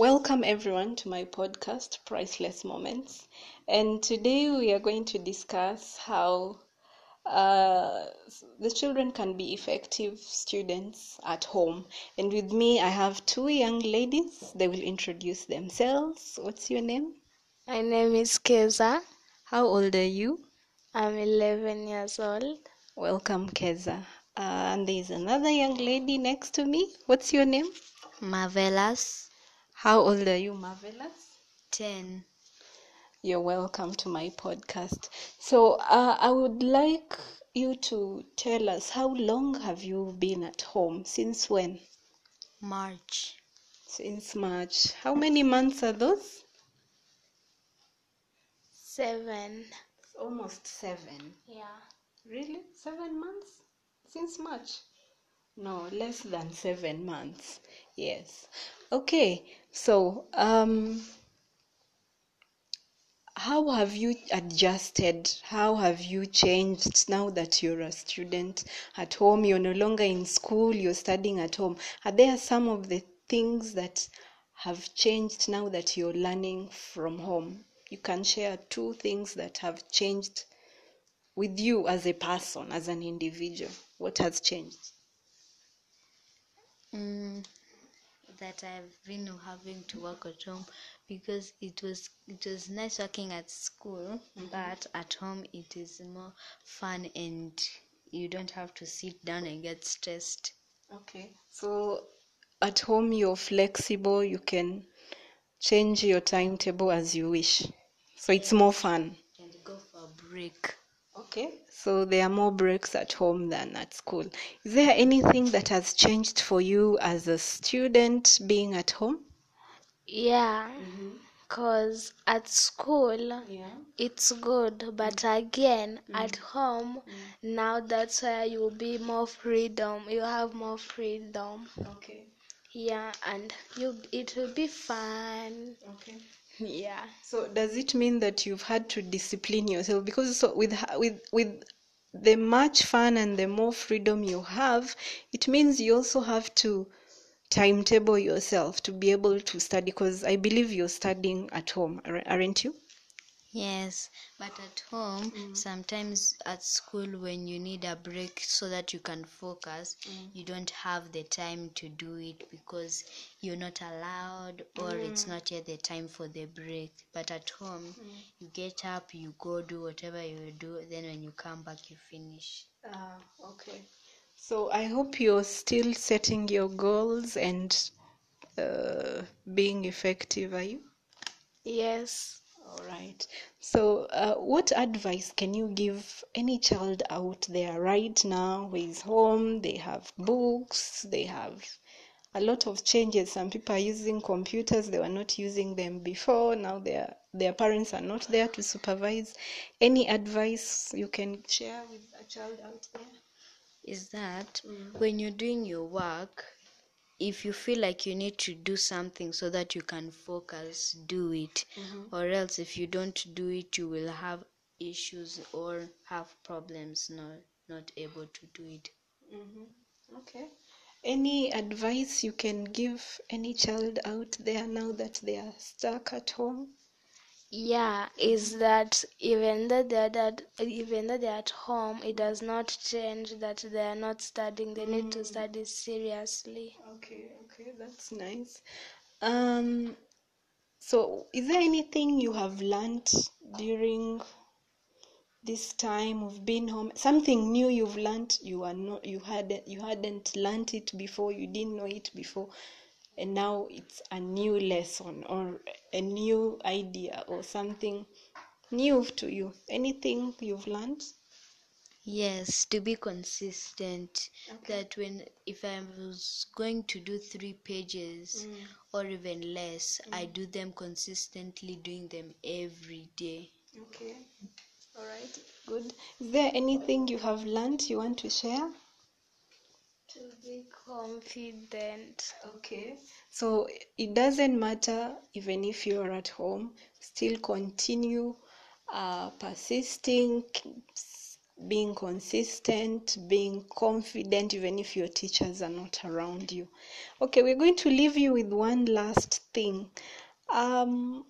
Welcome everyone to my podcast, Priceless Moments. And today we are going to discuss how uh, the children can be effective students at home. And with me, I have two young ladies. They will introduce themselves. What's your name? My name is Keza. How old are you? I'm 11 years old. Welcome, Keza. Uh, and there's another young lady next to me. What's your name? Marvelous How old are you, Marvelous? 10. You're welcome to my podcast. So, uh, I would like you to tell us how long have you been at home? Since when? March Since March. How many months are those? Seven. Almost seven. Yeah. Really? Seven months? Since March? No, less than seven months. Yes. Okay. So, um, how have you adjusted? How have you changed now that you're a student at home? You're no longer in school, you're studying at home. Are there some of the things that have changed now that you're learning from home? You can share two things that have changed with you as a person, as an individual. What has changed? Mm, that I've been having to work at home because it was it was nice working at school but at home it is more fun and you don't have to sit down and get stressed Okay. So at home you're flexible, you can change your timetable as you wish. So it's more fun. and go for a break Okay. So there are more breaks at home than at school. Is there anything that has changed for you as a student being at home? Yeah. Mm-hmm. Cause at school Yeah. it's good, but mm. again mm. at home mm. now that's where you'll be more freedom. You have more freedom. Okay. Yeah, and you it will be fun. Okay. Yeah. So does it mean that you've had to discipline yourself because so with with with the much fun and the more freedom you have, it means you also have to timetable yourself to be able to study because I believe you're studying at home, aren't you? Yes but at home sometimes at school when you need a break so that you can focus you don't have the time to do it because you're not allowed or it's not yet the time for the break but at home you get up you go do whatever you do then when you come back you finish Ah, okay. So I hope you're still setting your goals and uh, being effective, are you? Yes. All right. So, uh, what advice can you give any child out there right now who is home? They have books, they have a lot of changes. Some people are using computers, they were not using them before. Now their their parents are not there to supervise. Any advice you can share with a child out there? is that when you're doing your work if you feel like you need to do something so that you can focus do it mm-hmm. or else if you don't do it you will have issues or have problems not not able to do it mm-hmm. Okay. Any advice you can give any child out there now that they are stuck at home? Yeah, is that even though they're that even though they're at home, it does not change that they are not studying. They need to study seriously. Okay, okay, that's nice. Um, so is there anything you have learned during this time of being home? Something new you've learned you are not you hadn't you hadn't learned it before, you didn't know it before, and now it's a new lesson or a new idea or something new to you. Anything you've learned? yes to be consistent that when if i was going to do three pages mm. or even less mm. i do them consistently doing them every day Okay. All right. Good. Is there anything you have learned you want to share? To be confident. Okay. So it doesn't matter even if you're at home, still continue uh, persisting, being consistent, being confident, even if your teachers are not around you. Okay, we're going to leave you with one last thing. Um,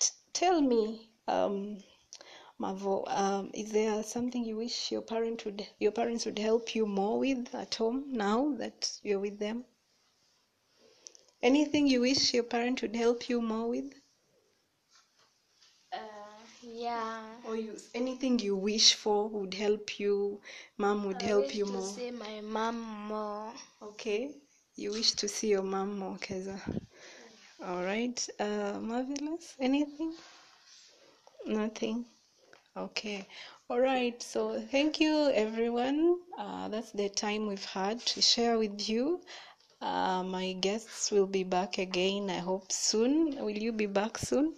t- tell me, um, Mavo, um, is there something you wish your parent would your parents would help you more with at home now that you're with them? Anything you wish your parent would help you more with? Uh, yeah. Or you, anything you wish for would help you, mom would I help wish you to more. see my mom more. Okay, you wish to see your mom more, Keza. All right, uh, marvelous. Anything? Nothing. Okay. All right. So thank you, everyone. Uh, that's the time we've had to share with you. Uh, my guests will be back again. I hope soon. Will you be back soon?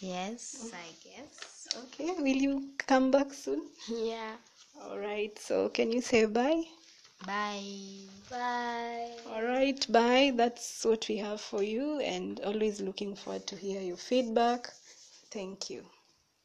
Yes, I guess. Okay. Will you come back soon? Yeah. All right. So can you say bye? Bye. Bye. All right, bye. That's what we have for you, and always looking forward to hear your feedback. Thank you.